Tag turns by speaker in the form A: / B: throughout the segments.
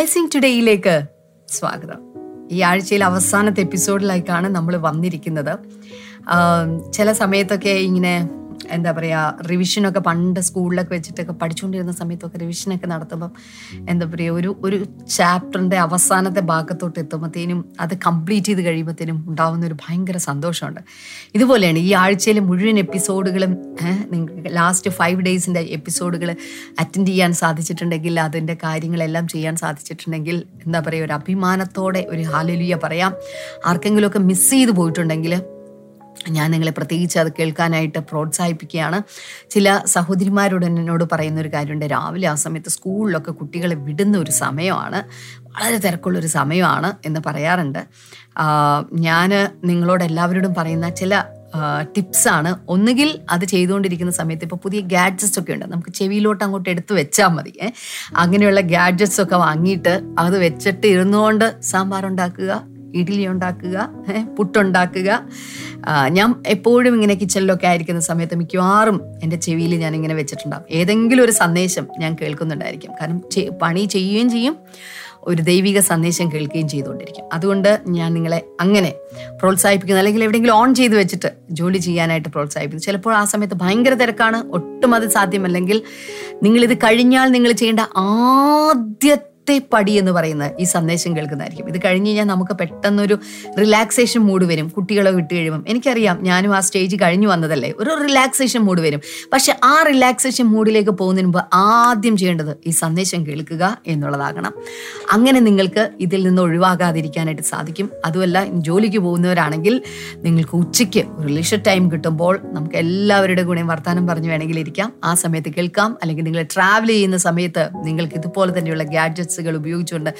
A: Blessing ടുഡേയിലേക്ക് സ്വാഗതം. ഈ ആഴ്ചയിൽ അവസാനത്തെ എപ്പിസോഡിലേക്കാണ് നമ്മൾ വന്നിരിക്കുന്നത്. ചില സമയത്തൊക്കെ ഇങ്ങനെ എന്താ പറയുക റിവിഷനൊക്കെ പണ്ട് സ്കൂളിലൊക്കെ വെച്ചിട്ടൊക്കെ പഠിച്ചുകൊണ്ടിരുന്ന സമയത്തൊക്കെ റിവിഷനൊക്കെ നടത്തുമ്പം എന്താ പറയുക ഒരു ഒരു ചാപ്റ്ററിന്റെ അവസാനത്തെ ഭാഗത്തോട്ട് എത്തുമ്പോഴത്തേനും അത് കംപ്ലീറ്റ് ചെയ്ത് കഴിയുമ്പോഴത്തേനും ഉണ്ടാകുന്ന ഒരു ഭയങ്കര സന്തോഷമുണ്ട്. ഇതുപോലെയാണ് ഈ ആഴ്ചയിലെ മുഴുവൻ എപ്പിസോഡുകളും നിങ്ങൾ നിങ്ങൾക്ക് ലാസ്റ്റ് ഫൈവ് ഡേയ്സിന്റെ എപ്പിസോഡുകൾ അറ്റൻഡ് ചെയ്യാൻ സാധിച്ചിട്ടുണ്ടെങ്കിൽ അതിന്റെ കാര്യങ്ങളെല്ലാം ചെയ്യാൻ സാധിച്ചിട്ടുണ്ടെങ്കിൽ എന്താ പറയുക ഒരു അഭിമാനത്തോടെ ഒരു ഹാലലിയ പറയാം. ആർക്കെങ്കിലുമൊക്കെ മിസ് ചെയ്ത് പോയിട്ടുണ്ടെങ്കിൽ ഞാൻ നിങ്ങളെ പ്രത്യേകിച്ച് അത് കേൾക്കാനായിട്ട് പ്രോത്സാഹിപ്പിക്കുകയാണ്. ചില സഹോദരിമാരോട് എന്നോട് പറയുന്ന ഒരു കാര്യമുണ്ട്. രാവിലെ ആ സമയത്ത് സ്കൂളിലൊക്കെ കുട്ടികളെ വിടുന്ന ഒരു സമയമാണ്. വളരെ തിരക്കുള്ളൊരു സമയമാണ് എന്ന് പറയാറുണ്ട്. ഞാൻ നിങ്ങളോട് എല്ലാവരോടും പറയുന്ന ചില ടിപ്സാണ് ഒന്നുകിൽ അത് ചെയ്തുകൊണ്ടിരിക്കുന്ന സമയത്ത് ഇപ്പോൾ പുതിയ ഗാഡ്ജറ്റ്സ് ഒക്കെ ഉണ്ട്. നമുക്ക് ചെവിയിലോട്ട് അങ്ങോട്ട് എടുത്ത് വെച്ചാൽ മതി അങ്ങനെയുള്ള ഗാഡ്ജറ്റ്സ് ഒക്കെ വാങ്ങിയിട്ട് അത് വെച്ചിട്ട് ഇരുന്നുകൊണ്ട് സാമ്പാർ ഉണ്ടാക്കുക ഇഡ്ഡലി ഉണ്ടാക്കുക പുട്ടുണ്ടാക്കുക. ഞാൻ എപ്പോഴും ഇങ്ങനെ കിച്ചണിലൊക്കെ ആയിരിക്കുന്ന സമയത്ത് മിക്കവാറും എന്റെ ചെവിയിൽ ഞാൻ ഇങ്ങനെ വെച്ചിട്ടുണ്ടാകും ഏതെങ്കിലും ഒരു സന്ദേശം ഞാൻ കേൾക്കുന്നുണ്ടായിരിക്കും. കാരണം പണി ചെയ്യുകയും ചെയ്യും ഒരു ദൈവിക സന്ദേശം കേൾക്കുകയും ചെയ്തുകൊണ്ടിരിക്കും. അതുകൊണ്ട് ഞാൻ നിങ്ങളെ അങ്ങനെ പ്രോത്സാഹിപ്പിക്കുന്നു. അല്ലെങ്കിൽ എവിടെയെങ്കിലും ഓൺ ചെയ്ത് വെച്ചിട്ട് ജോലി ചെയ്യാനായിട്ട് പ്രോത്സാഹിപ്പിക്കുന്നു. ചിലപ്പോൾ ആ സമയത്ത് ഭയങ്കര തിരക്കാണ് ഒട്ടും അത് സാധ്യമല്ലെങ്കിൽ നിങ്ങളിത് കഴിഞ്ഞാൽ നിങ്ങൾ ചെയ്യേണ്ട ആദ്യത്തെ പടി എന്ന് പറയുന്ന ഈ സന്ദേശം കേൾക്കുന്നതായിരിക്കും. ഇത് കഴിഞ്ഞ് കഴിഞ്ഞാൽ നമുക്ക് പെട്ടെന്നൊരു റിലാക്സേഷൻ മൂഡ് വരും. കുട്ടികളെ വിട്ട് കഴിയുമ്പം. എനിക്കറിയാം ഞാനും ആ സ്റ്റേജ് കഴിഞ്ഞു വന്നതല്ലേ? ഒരു റിലാക്സേഷൻ മൂഡ് വരും. പക്ഷെ ആ റിലാക്സേഷൻ മൂഡിലേക്ക് പോകുന്നതിന് മുമ്പ് ആദ്യം ചെയ്യേണ്ടത് ഈ സന്ദേശം കേൾക്കുക എന്നുള്ളതാകണം. അങ്ങനെ നിങ്ങൾക്ക് ഇതിൽ നിന്ന് ഒഴിവാകാതിരിക്കാനായിട്ട് സാധിക്കും. അതുമല്ല ജോലിക്ക് പോകുന്നവരാണെങ്കിൽ നിങ്ങൾക്ക് ഉച്ചയ്ക്ക് ഒരു ലിഷർ ടൈം കിട്ടുമ്പോൾ നമുക്ക് എല്ലാവരുടെ ഗുണയും വർത്തമാനം പറഞ്ഞു വേണമെങ്കിൽ ഇരിക്കാം. ആ സമയത്ത് കേൾക്കാം. അല്ലെങ്കിൽ നിങ്ങൾ ട്രാവൽ ചെയ്യുന്ന സമയത്ത് നിങ്ങൾക്ക് ഇതുപോലെ തന്നെയുള്ള ഗാഡ്ജറ്റ്സുകൾ ഉപയോഗിച്ചുകൊണ്ട്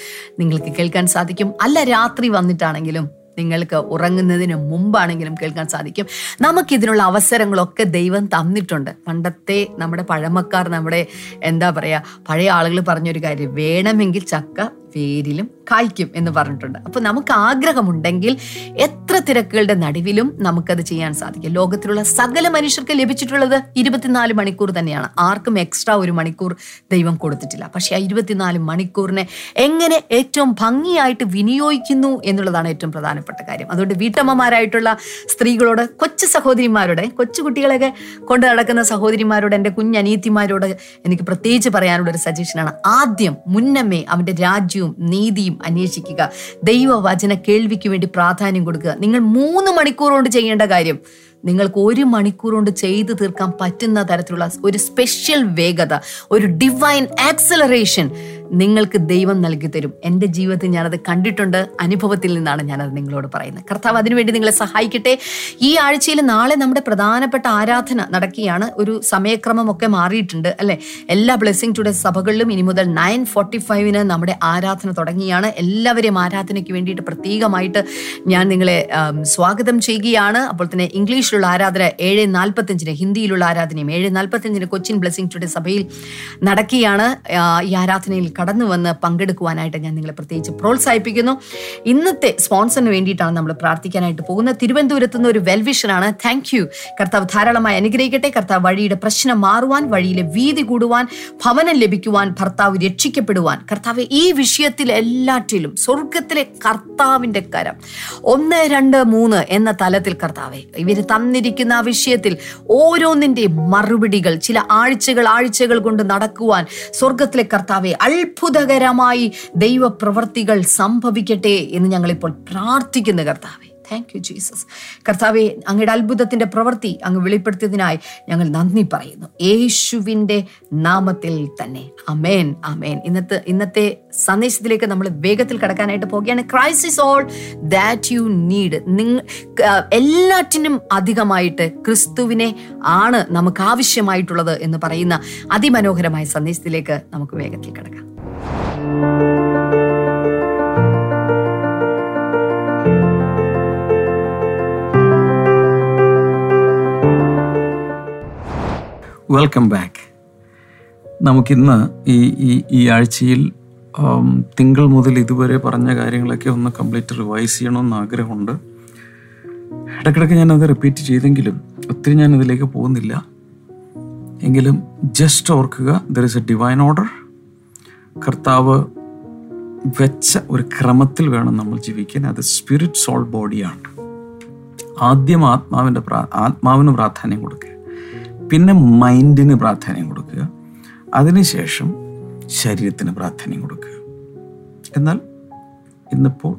A: നിങ്ങൾക്ക് കേൾക്കാൻ സാധിക്കും. അല്ല രാത്രി വന്നിട്ടാണെങ്കിലും നിങ്ങൾക്ക് ഉറങ്ങുന്നതിന് മുമ്പാണെങ്കിലും കേൾക്കാൻ സാധിക്കും. നമുക്കിതിനുള്ള അവസരങ്ങളൊക്കെ ദൈവം തന്നിട്ടുണ്ട്. പണ്ടത്തെ നമ്മുടെ പഴമക്കാർ നമ്മുടെ എന്താ പറയുക പഴയ ആളുകൾ പറഞ്ഞൊരു കാര്യം വേണമെങ്കിൽ ചക്ക വേരിലും കായ്ക്കും എന്ന് പറഞ്ഞിട്ടുണ്ട്. അപ്പോൾ നമുക്ക് ആഗ്രഹമുണ്ടെങ്കിൽ എത്ര തിരക്കുകളുടെ നടുവിലും നമുക്കത് ചെയ്യാൻ സാധിക്കും. ലോകത്തിലുള്ള സകല മനുഷ്യർക്ക് ലഭിച്ചിട്ടുള്ളത് ഇരുപത്തിനാല് മണിക്കൂർ തന്നെയാണ്. ആർക്കും എക്സ്ട്രാ ഒരു മണിക്കൂർ ദൈവം കൊടുത്തിട്ടില്ല. പക്ഷേ ആ ഇരുപത്തിനാല് മണിക്കൂറിനെ എങ്ങനെ ഏറ്റവും ഭംഗിയായിട്ട് വിനിയോഗിക്കുന്നു എന്നുള്ളതാണ് ഏറ്റവും പ്രധാനപ്പെട്ട കാര്യം. അതുകൊണ്ട് വീട്ടമ്മമാരായിട്ടുള്ള സ്ത്രീകളോട് കൊച്ചു സഹോദരിമാരുടെ കൊച്ചു കുട്ടികളെയൊക്കെ കൊണ്ട് നടക്കുന്ന സഹോദരിമാരോട് എന്റെ കുഞ്ഞനീത്തിമാരോട് എനിക്ക് പ്രത്യേകിച്ച് പറയാനുള്ള ഒരു സജഷനാണ് ആദ്യം മുന്നമേ അവന്റെ രാജ്യവും നീതിയും അന്വേഷിക്കുക. ദൈവവചന കേൾവിക്ക് വേണ്ടി പ്രാധാന്യം കൊടുക്കുക. നിങ്ങൾ മൂന്ന് മണിക്കൂർ കൊണ്ട് ചെയ്യേണ്ട കാര്യം നിങ്ങൾക്ക് ഒരു മണിക്കൂർ കൊണ്ട് ചെയ്തു തീർക്കാൻ പറ്റുന്ന തരത്തിലുള്ള ഒരു സ്പെഷ്യൽ വേഗത ഒരു ഡിവൈൻ ആക്സലറേഷൻ നിങ്ങൾക്ക് ദൈവം നൽകി തരും. എന്റെ ജീവിതത്തിൽ ഞാനത് കണ്ടിട്ടുണ്ട്. അനുഭവത്തിൽ നിന്നാണ് ഞാനത് നിങ്ങളോട് പറയുന്നത്. കർത്താവ് അതിനുവേണ്ടി നിങ്ങളെ സഹായിക്കട്ടെ. ഈ ആഴ്ചയിൽ നാളെ നമ്മുടെ പ്രധാനപ്പെട്ട ആരാധന നടക്കുകയാണ്. ഒരു സമയക്രമമൊക്കെ മാറിയിട്ടുണ്ട് അല്ലെ? എല്ലാ ബ്ലെസ്സിങ് ടുഡേ സഭകളിലും ഇനി മുതൽ നയൻ ഫോർട്ടി ഫൈവിന് നമ്മുടെ ആരാധന തുടങ്ങിയാണ്. എല്ലാവരെയും ആരാധനയ്ക്ക് വേണ്ടിയിട്ട് പ്രത്യേകമായിട്ട് ഞാൻ നിങ്ങളെ സ്വാഗതം ചെയ്യുകയാണ്. അപ്പോൾ തന്നെ ഇംഗ്ലീഷിലുള്ള ആരാധന ഏഴ് നാൽപ്പത്തഞ്ചിന് ഹിന്ദിയിലുള്ള ആരാധനയും ഏഴ് നാൽപ്പത്തഞ്ചിന് കൊച്ചിൻ ബ്ലെസ്സിങ് ടുഡേ സഭയിൽ നടക്കുകയാണ്. ഈ ആരാധനയിൽ കടന്നു വന്ന് പങ്കെടുക്കുവാനായിട്ട് ഞാൻ നിങ്ങളെ പ്രത്യേകിച്ച് പ്രോത്സാഹിപ്പിക്കുന്നു. ഇന്നത്തെ സ്പോൺസറിന് വേണ്ടിയിട്ടാണ് നമ്മൾ പ്രാർത്ഥിക്കാനായിട്ട് പോകുന്നത്. തിരുവനന്തപുരത്ത് നിന്ന് ഒരു വെൽവിഷനാണ് താങ്ക് യു കർത്താവ് ധാരാളമായി അനുഗ്രഹിക്കട്ടെ. കർത്താവ് വഴിയുടെ പ്രശ്നം മാറുവാൻ വഴിയിലെ വീതി കൂടുവാൻ ഭവനം ലഭിക്കുവാൻ ഭർത്താവ് രക്ഷിക്കപ്പെടുവാൻ. കർത്താവ് ഈ വിഷയത്തിൽ എല്ലാറ്റിലും സ്വർഗത്തിലെ കർത്താവിന്റെ കരം. ഒന്ന് രണ്ട് മൂന്ന് എന്ന തലത്തിൽ കർത്താവെ ഇവർ തന്നിരിക്കുന്ന ആ വിഷയത്തിൽ ഓരോന്നിന്റെയും മറുപടികൾ ചില ആഴ്ചകൾ ആഴ്ചകൾ കൊണ്ട് നടക്കുവാൻ സ്വർഗത്തിലെ കർത്താവെ അത്ഭുതകരമായി ദൈവപ്രവർത്തികൾ സംഭവിക്കട്ടെ എന്ന് ഞങ്ങളിപ്പോൾ പ്രാർത്ഥിക്കുന്നു കർത്താവെ. താങ്ക് യു ജീസസ് കർത്താവെ അങ്ങയുടെ അത്ഭുതത്തിന്റെ പ്രവൃത്തി അങ്ങ് വെളിപ്പെടുത്തിയതിനായി ഞങ്ങൾ നന്ദി പറയുന്നു. യേശുവിന്റെ നാമത്തിൽ തന്നെ. അമേൻ അമേൻ ഇന്നത്തെ ഇന്നത്തെ സന്ദേശത്തിലേക്ക് നമ്മൾ വേഗത്തിൽ കടക്കാനായിട്ട് പോവുകയാണ്. Crisis all that you need നിങ്ങൾ എല്ലാറ്റിനും അധികമായിട്ട് ക്രിസ്തുവിനെ ആണ് നമുക്ക് ആവശ്യമായിട്ടുള്ളത് എന്ന് പറയുന്ന അതിമനോഹരമായ സന്ദേശത്തിലേക്ക് നമുക്ക് വേഗത്തിൽ കടക്കാം.
B: വെൽക്കം ബാക്ക് നമുക്കിന്ന് ഈ ഈ ഈ ആഴ്ചയിൽ തിങ്കൾ മുതൽ ഇതുവരെ പറഞ്ഞ കാര്യങ്ങളൊക്കെ ഒന്ന് കംപ്ലീറ്റ് റിവൈസ് ചെയ്യണമെന്ന് ആഗ്രഹമുണ്ട്. ഇടയ്ക്കിടയ്ക്ക് ഞാനത് റിപ്പീറ്റ് ചെയ്തെങ്കിലും ഒത്തിരി ഞാൻ ഇതിലേക്ക് പോകുന്നില്ല. എങ്കിലും ജസ്റ്റ് ഓർക്കുക there is a divine order കർത്താവ് വെച്ച ഒരു ക്രമത്തിൽ വേണം നമ്മൾ ജീവിക്കാൻ. അത് സ്പിരിറ്റ് സോൾ ബോഡിയാണ് ആദ്യം ആത്മാവിന്റെ പ്രാ ആത്മാവിന് പ്രാധാന്യം കൊടുക്കുക. പിന്നെ മൈൻഡിന് പ്രാധാന്യം കൊടുക്കുക. അതിനുശേഷം ശരീരത്തിന് പ്രാധാന്യം കൊടുക്കുക. എന്നാൽ ഇന്നിപ്പോൾ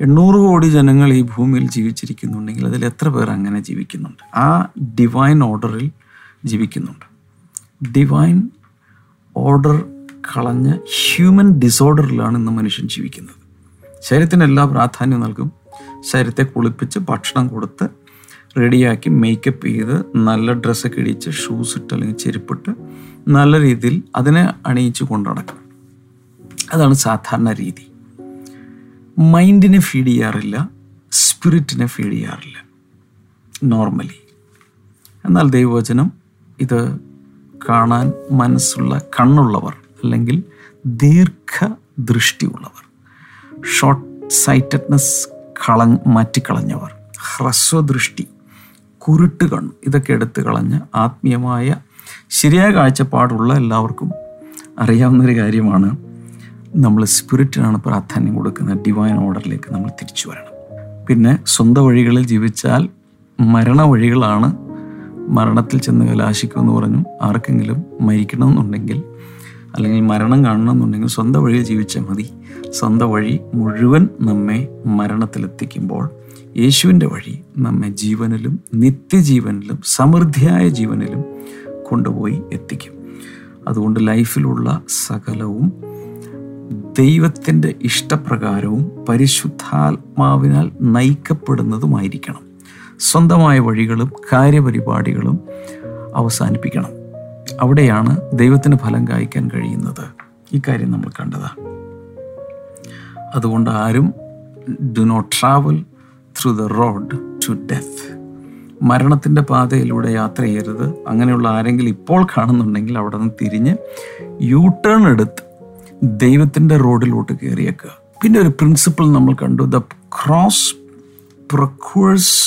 B: എണ്ണൂറ് കോടി ജനങ്ങൾ ഈ ഭൂമിയിൽ ജീവിച്ചിരിക്കുന്നുണ്ടെങ്കിൽ അതിൽ എത്ര പേർ അങ്ങനെ ജീവിക്കുന്നുണ്ട്? ആ ഡിവൈൻ ഓർഡറിൽ ജീവിക്കുന്നുണ്ട്. ഡിവൈൻ ഓർഡർ കളഞ്ഞ ഹ്യൂമൻ ഡിസോർഡറിലാണ് ഇന്ന് മനുഷ്യൻ ജീവിക്കുന്നത്. ശരീരത്തിന് എല്ലാ പ്രാധാന്യം നൽകും. ശരീരത്തെ കുളിപ്പിച്ച് ഭക്ഷണം കൊടുത്ത് റെഡിയാക്കി മേക്കപ്പ് ചെയ്ത് നല്ല ഡ്രസ്സൊക്കെ ഇടിച്ച് ഷൂസ് ഇട്ട് അല്ലെങ്കിൽ ചെരുപ്പിട്ട് നല്ല രീതിയിൽ അതിനെ അണിയിച്ച് കൊണ്ടുനടക്കും അതാണ് സാധാരണ രീതി. മൈൻഡിനെ ഫീഡ് ചെയ്യാറില്ല സ്പിരിറ്റിനെ ഫീഡ് ചെയ്യാറില്ല. നോർമലി എന്നാൽ ദൈവവചനം ഇത് കാണാൻ മനസ്സുള്ള കണ്ണുള്ളവർ അല്ലെങ്കിൽ ദീർഘദൃഷ്ടിയുള്ളവർ ഷോർട്ട് സൈറ്റഡ്നെസ് കള മാറ്റിക്കളഞ്ഞവർ ഹ്രസ്വദൃഷ്ടി കുരുട്ട് കണ്ണ് ഇതൊക്കെ എടുത്തു കളഞ്ഞ് ആത്മീയമായ ശരിയായ കാഴ്ചപ്പാടുള്ള എല്ലാവർക്കും അറിയാവുന്നൊരു കാര്യമാണ്. നമ്മൾ സ്പിരിറ്റിനാണ് പ്രാധാന്യം കൊടുക്കുന്നത്. ഡിവൈൻ ഓർഡറിലേക്ക് നമ്മൾ തിരിച്ചു വരണം. പിന്നെ സ്വന്തം വഴികളിൽ ജീവിച്ചാൽ മരണ വഴികളാണ് മരണത്തിൽ ചെന്ന് കലാശിക്കുമെന്ന് പറഞ്ഞു. ആർക്കെങ്കിലും മരിക്കണമെന്നുണ്ടെങ്കിൽ അല്ലെങ്കിൽ മരണം കാണണമെന്നുണ്ടെങ്കിൽ സ്വന്തം വഴി ജീവിച്ചാൽ മതി. സ്വന്തം വഴി മുഴുവൻ നമ്മെ മരണത്തിലെത്തിക്കുമ്പോൾ യേശുവിന്റെ വഴി നമ്മെ ജീവനിലും നിത്യജീവനിലും സമൃദ്ധിയായ ജീവനിലും കൊണ്ടുപോയി എത്തിക്കും. അതുകൊണ്ട് ലൈഫിലുള്ള സകലവും ദൈവത്തിന്റെ ഇഷ്ടപ്രകാരവും പരിശുദ്ധാത്മാവിനാൽ നയിക്കപ്പെടുന്നതുമായിരിക്കണം. സ്വന്തമായ വഴികളും കാര്യപരിപാടികളും അവസാനിപ്പിക്കണം. അവിടെയാണ് ദൈവത്തിന് ഫലം കായ്ക്കാൻ കഴിയുന്നത്. ഈ കാര്യം നമ്മൾ കണ്ടതാണ് അതുകൊണ്ട് ആരും do not travel through the road to death മരണത്തിന്റെ പാതയിലൂടെ യാത്ര ചെയ്യരുത്. അങ്ങനെയുള്ള ആരെങ്കിലും ഇപ്പോൾ കാണുന്നുണ്ടെങ്കിൽ അവിടെ നിന്ന് തിരിഞ്ഞ് യൂ ടേൺ എടുത്ത് ദൈവത്തിന്റെ റോഡിലോട്ട് കയറിയേക്കുക പിന്നെ ഒരു പ്രിൻസിപ്പിൾ നമ്മൾ കണ്ടു. ദ ക്രോസ് പ്രൊക്യൂഴ്സ്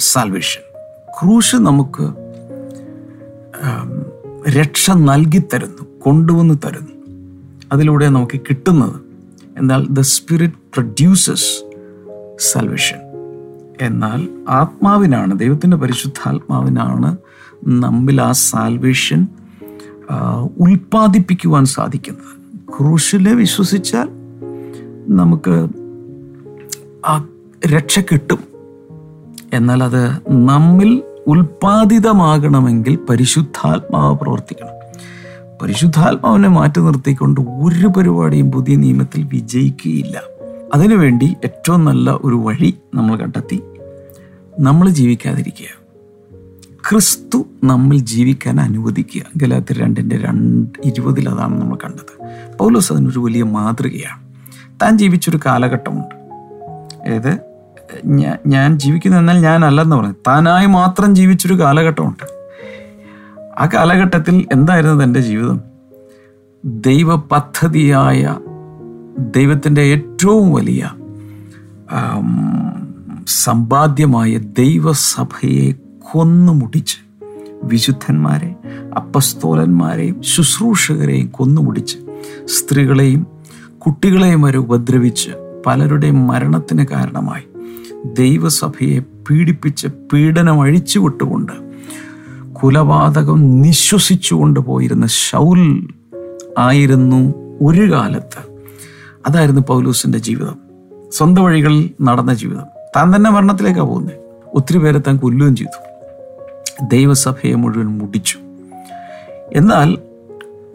B: സാൽവേഷൻ ക്രൂശ് നമുക്ക് രക്ഷ നൽകി തരുന്നു കൊണ്ടുവന്ന് തരുന്നു. അതിലൂടെ നമുക്ക് കിട്ടുന്നത് എന്നാൽ ദ സ്പിരിറ്റ് പ്രൊഡ്യൂസസ് സൽവേഷൻ എന്നാൽ ആത്മാവിനാണ് ദൈവത്തിന്റെ പരിശുദ്ധാത്മാവിനാണ് നമ്മിൽ ആ സാൽവേഷൻ ഉൽപ്പാദിപ്പിക്കുവാൻ സാധിക്കുന്നത്. ക്രൂശിലെ വിശ്വസിച്ചാൽ നമുക്ക് ആ രക്ഷ കിട്ടും. എന്നാൽ അത് നമ്മിൽ ഉൽപ്പാദിതമാകണമെങ്കിൽ പരിശുദ്ധാത്മാവ് പ്രവർത്തിക്കണം. പരിശുദ്ധാത്മാവിനെ മാറ്റി നിർത്തിക്കൊണ്ട് ഒരു പരിപാടിയും പുതിയ നിയമത്തിൽ വിജയിക്കുകയില്ല. അതിനുവേണ്ടി ഏറ്റവും നല്ല ഒരു വഴി നമ്മൾ കണ്ടെത്തി നമ്മൾ ജീവിക്കാതിരിക്കുക. ക്രിസ്തു നമ്മൾ ജീവിക്കാൻ അനുവദിക്കുക. ഗലാത്തി രണ്ടിന്റെ രണ്ട് ഇരുപതിൽ അതാണ് നമ്മൾ കണ്ടത്. പൗലോസ് അതിനൊരു വലിയ മാതൃകയാണ്. താൻ ജീവിച്ചൊരു കാലഘട്ടമുണ്ട്. ഏത്? ഞാൻ ജീവിക്കുന്ന എന്നാൽ ഞാനല്ലെന്ന് പറഞ്ഞു. താനായി മാത്രം ജീവിച്ചൊരു കാലഘട്ടമുണ്ട്. ആ കാലഘട്ടത്തിൽ എന്തായിരുന്നു എന്റെ ജീവിതം? ദൈവ പദ്ധതിയായ ദൈവത്തിന്റെ ഏറ്റവും വലിയ സമ്പാദ്യമായ ദൈവസഭയെ കൊന്നുമുടിച്ച് വിശുദ്ധന്മാരെ അപ്പസ്തോലന്മാരെയും ശുശ്രൂഷകരെയും കൊന്നുമുടിച്ച് സ്ത്രീകളെയും കുട്ടികളെയും വരെ ഉപദ്രവിച്ച് പലരുടെയും മരണത്തിന് കാരണമായി. ദൈവസഭയെ പീഡിപ്പിച്ച് പീഡനം അഴിച്ചുവിട്ടുകൊണ്ട് കുലപാതകം നിശ്വസിച്ചുകൊണ്ട് പോയിരുന്ന ഷൗൽ ആയിരുന്നു ഒരു കാലത്ത്. അതായിരുന്നു പൗലൂസിന്റെ ജീവിതം. സ്വന്തം വഴികളിൽ നടന്ന ജീവിതം. താൻ തന്നെ മരണത്തിലേക്കാണ് പോകുന്നത് ഒത്തിരി പേരെ താൻ കൊല്ലുകയും ചെയ്തു. ദൈവസഭയെ മുഴുവൻ മുടിച്ചു. എന്നാൽ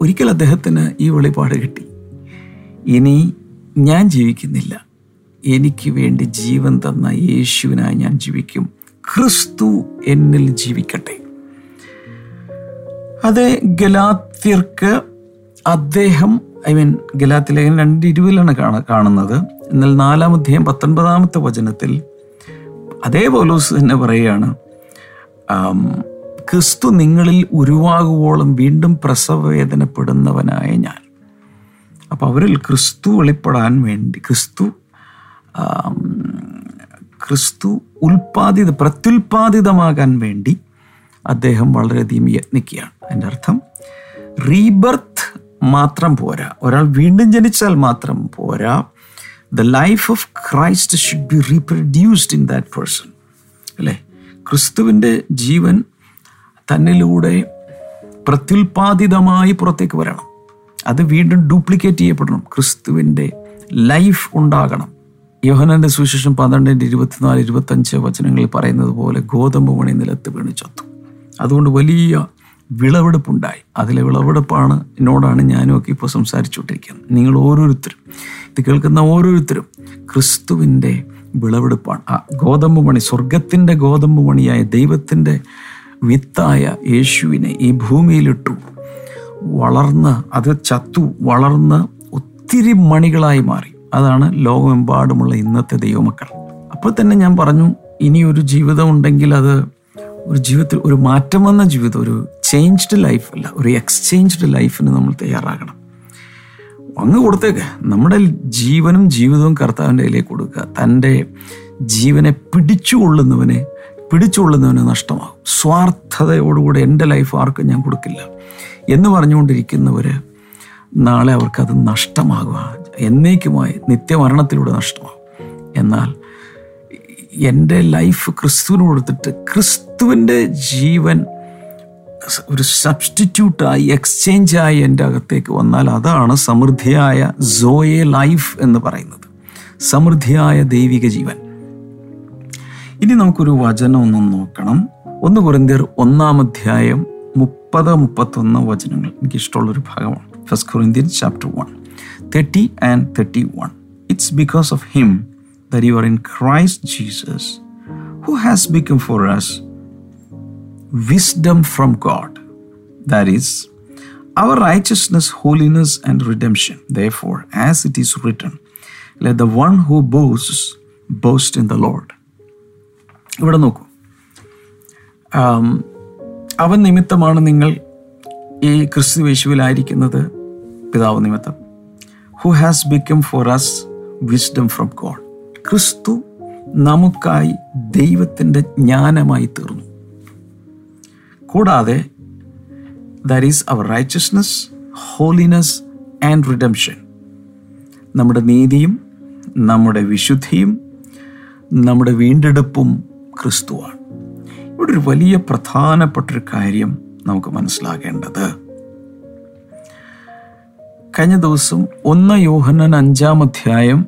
B: ഒരിക്കൽ അദ്ദേഹത്തിന് ഈ വെളിപാട് കിട്ടി. ഇനി ഞാൻ ജീവിക്കുന്നില്ല. എനിക്ക് വേണ്ടി ജീവൻ തന്ന യേശുവിനായി ഞാൻ ജീവിക്കും. ക്രിസ്തു എന്നിൽ ജീവിക്കട്ടെ. അത് ഗലാത്യർക്ക് അദ്ദേഹം ഐ മീൻ ഗലാത്തിലേഖൻ രണ്ട് ഇരുപതിലാണ് കാണ കാണുന്നത്. എന്നാൽ നാലാം അധ്യായം പത്തൊൻപതാമത്തെ വചനത്തിൽ അതേ പോലൂസ് തന്നെ പറയുകയാണ് ക്രിസ്തു നിങ്ങളിൽ ഉരുവാകുവോളം വീണ്ടും പ്രസവവേദനപ്പെടുന്നവനായ ഞാൻ. അപ്പോൾ അവരിൽ ക്രിസ്തു വെളിപ്പെടാൻ വേണ്ടി ക്രിസ്തു ക്രിസ്തു ഉൽപാദിത പ്രത്യുൽപാദിതമാകാൻ വേണ്ടി അദ്ദേഹം വളരെയധികം യത്നിക്കുകയാണ്. അതിന്റെ അർത്ഥം റീബർത്ത് മാത്രം പോരാ. ഒരാൾ വീണ്ടും ജനിച്ചാൽ മാത്രം പോരാ. The life of Christ should be reproduced in that person അല്ലേ? ക്രിസ്തുവിന്റെ ജീവൻ തന്നിലൂടെ പ്രത്യുൽപാദിതമായി പുറത്തേക്ക് വരണം. അത് വീണ്ടും ഡ്യൂപ്ലിക്കേറ്റ് ചെയ്യപ്പെടണം. ക്രിസ്തുവിന്റെ ലൈഫ് ഉണ്ടാകണം. യോഹനന്റെ സുവിശേഷം പന്ത്രണ്ടിന്റെ ഇരുപത്തിനാല് ഇരുപത്തഞ്ച് വചനങ്ങളിൽ പറയുന്നത് പോലെ ഗോതമ്പ് മണി നിലത്ത് വീണ് ചത്തു. അതുകൊണ്ട് വലിയ വിളവെടുപ്പുണ്ടായി. അതിലെ വിളവെടുപ്പാണ് എന്നോടാണ് ഞാനും ഒക്കെ ഇപ്പോൾ സംസാരിച്ചുകൊണ്ടിരിക്കുന്നത്. നിങ്ങൾ ഓരോരുത്തരും ഇത് കേൾക്കുന്ന ഓരോരുത്തരും ക്രിസ്തുവിന്റെ വിളവെടുപ്പാണ്. ആ ഗോതമ്പ് മണി സ്വർഗത്തിന്റെ ഗോതമ്പ് മണിയായ ദൈവത്തിന്റെ വിത്തായ യേശുവിനെ ഈ ഭൂമിയിലിട്ടു വളർന്ന് അത് ചത്തു വളർന്ന് ഒത്തിരി മണികളായി മാറി. അതാണ് ലോകമെമ്പാടുമുള്ള ഇന്നത്തെ ദൈവമക്കൾ. അപ്പോൾ തന്നെ ഞാൻ പറഞ്ഞു ഇനി ഒരു ജീവിതം ഉണ്ടെങ്കിൽ അത് ഒരു ജീവിതത്തിൽ ഒരു മാറ്റം വന്ന ജീവിതം ഒരു ചേഞ്ച്ഡ് ലൈഫ് അല്ല ഒരു എക്സ്ചേഞ്ച്ഡ് ലൈഫിന് നമ്മൾ തയ്യാറാകണം. അങ്ങ് കൊടുത്തേക്ക്. നമ്മുടെ ജീവനും ജീവിതവും കർത്താവിന്റെ കയ്യിലേക്ക് കൊടുക്കുക. തന്റെ ജീവനെ പിടിച്ചുകൊള്ളുന്നവനെ പിടിച്ചുകൊള്ളുന്നവന് നഷ്ടമാകും. സ്വാർത്ഥതയോടുകൂടെ എന്റെ ലൈഫ് ആർക്കും ഞാൻ കൊടുക്കില്ല എന്ന് പറഞ്ഞുകൊണ്ടിരിക്കുന്നവർ നാളെ അവർക്കത് നഷ്ടമാകുക. എന്നേക്കുമായി നിത്യമരണത്തിലൂടെ നഷ്ടമാകും. എന്നാൽ എന്റെ ലൈഫ് ക്രിസ്തുവിന് കൊടുത്തിട്ട് ക്രിസ്തുവിന്റെ ജീവൻ ഒരു സബ്സ്റ്റിറ്റ്യൂട്ടായി എക്സ്ചേഞ്ചായി എന്റെ അകത്തേക്ക് വന്നാൽ അതാണ് സമൃദ്ധിയായ സോയെ ലൈഫ് എന്ന് പറയുന്നത്. സമൃദ്ധിയായ ദൈവിക ജീവൻ. ഇനി നമുക്കൊരു വചനം ഒന്ന് നോക്കണം. ഒന്ന് കുറിന്തിയർ ഒന്നാം അധ്യായം മുപ്പത് മുപ്പത്തൊന്ന് വചനങ്ങൾ. എനിക്കിഷ്ടമുള്ളൊരു ഭാഗമാണ്. First Corinthian chapter one thirty and thirty one it's because of him that you are in Christ Jesus who has become for us wisdom from God. That is, our righteousness, holiness, and redemption. Therefore, as it is written, let the one who boasts boast in the Lord. ഇവിടെ നോക്കൂ അവൻ നിമിത്തമാണ് നിങ്ങൾ ഈ ക്രിസ്തു യേശുവിലായിരിക്കുന്നത് പിതാവ് നിമിത്തം. Who has become for us wisdom from God ക്രിസ്തു നമുക്കായി ദൈവത്തിന്റെ ജ്ഞാനമായി തീർന്നു. കൂടാതെ that is our righteousness holiness and redemption നമ്മുടെ നീതിയും നമ്മുടെ വിശുദ്ധിയും നമ്മുടെ വീണ്ടെടുപ്പും ക്രിസ്തുവാണ്. ഇവിടെ ഒരു വലിയ പ്രധാനപ്പെട്ടൊരു കാര്യം നമുക്ക് മനസ്സിലാക്കേണ്ടത് കഴിഞ്ഞ ദിവസം ഒന്ന് യോഹനൻ അഞ്ചാം അധ്യായം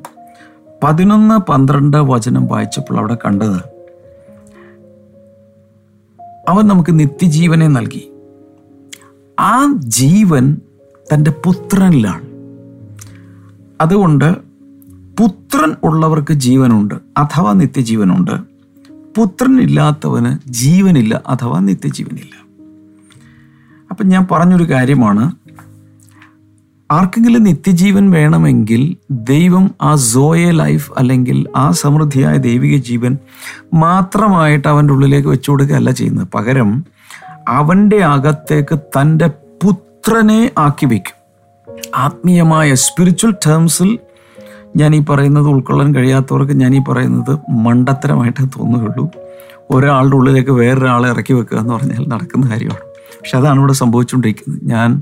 B: പതിനൊന്ന് പന്ത്രണ്ട് വചനം വായിച്ചപ്പോൾ അവിടെ കണ്ടത് അവൻ നമുക്ക് നിത്യജീവനെ നൽകി. ആ ജീവൻ തന്റെ പുത്രനിലാണ്. അതുകൊണ്ട് പുത്രൻ ഉള്ളവർക്ക് ജീവനുണ്ട് അഥവാ നിത്യജീവനുണ്ട്. പുത്രൻ ഇല്ലാത്തവന് ജീവനില്ല അഥവാ നിത്യജീവനില്ല. അപ്പം ഞാൻ പറഞ്ഞൊരു കാര്യമാണ്. ആർക്കെങ്കിലും നിത്യജീവൻ വേണമെങ്കിൽ ദൈവം ആ സോയെ ലൈഫ് അല്ലെങ്കിൽ ആ സമൃദ്ധിയായ ദൈവിക ജീവൻ മാത്രമായിട്ട് അവന്റെ ഉള്ളിലേക്ക് വെച്ചു കൊടുക്കുകയല്ല ചെയ്യുന്നത്. പകരം അവന്റെ അകത്തേക്ക് തന്റെ പുത്രനെ ആക്കി വയ്ക്കും. ആത്മീയമായ സ്പിരിച്വൽ ടേംസിൽ ഞാൻ ഈ പറയുന്നത് ഉൾക്കൊള്ളാൻ കഴിയാത്തവർക്ക് ഞാൻ ഈ പറയുന്നത് മണ്ടത്തരമായിട്ട് തോന്നുകയുള്ളൂ. ഒരാളുടെ ഉള്ളിലേക്ക് വേറൊരാളെ ഇറക്കി വെക്കുക എന്ന് പറഞ്ഞാൽ നടക്കുന്ന കാര്യമാണ്. പക്ഷെ അതാണ് ഇവിടെ സംഭവിച്ചുകൊണ്ടിരിക്കുന്നത്. ഞാൻ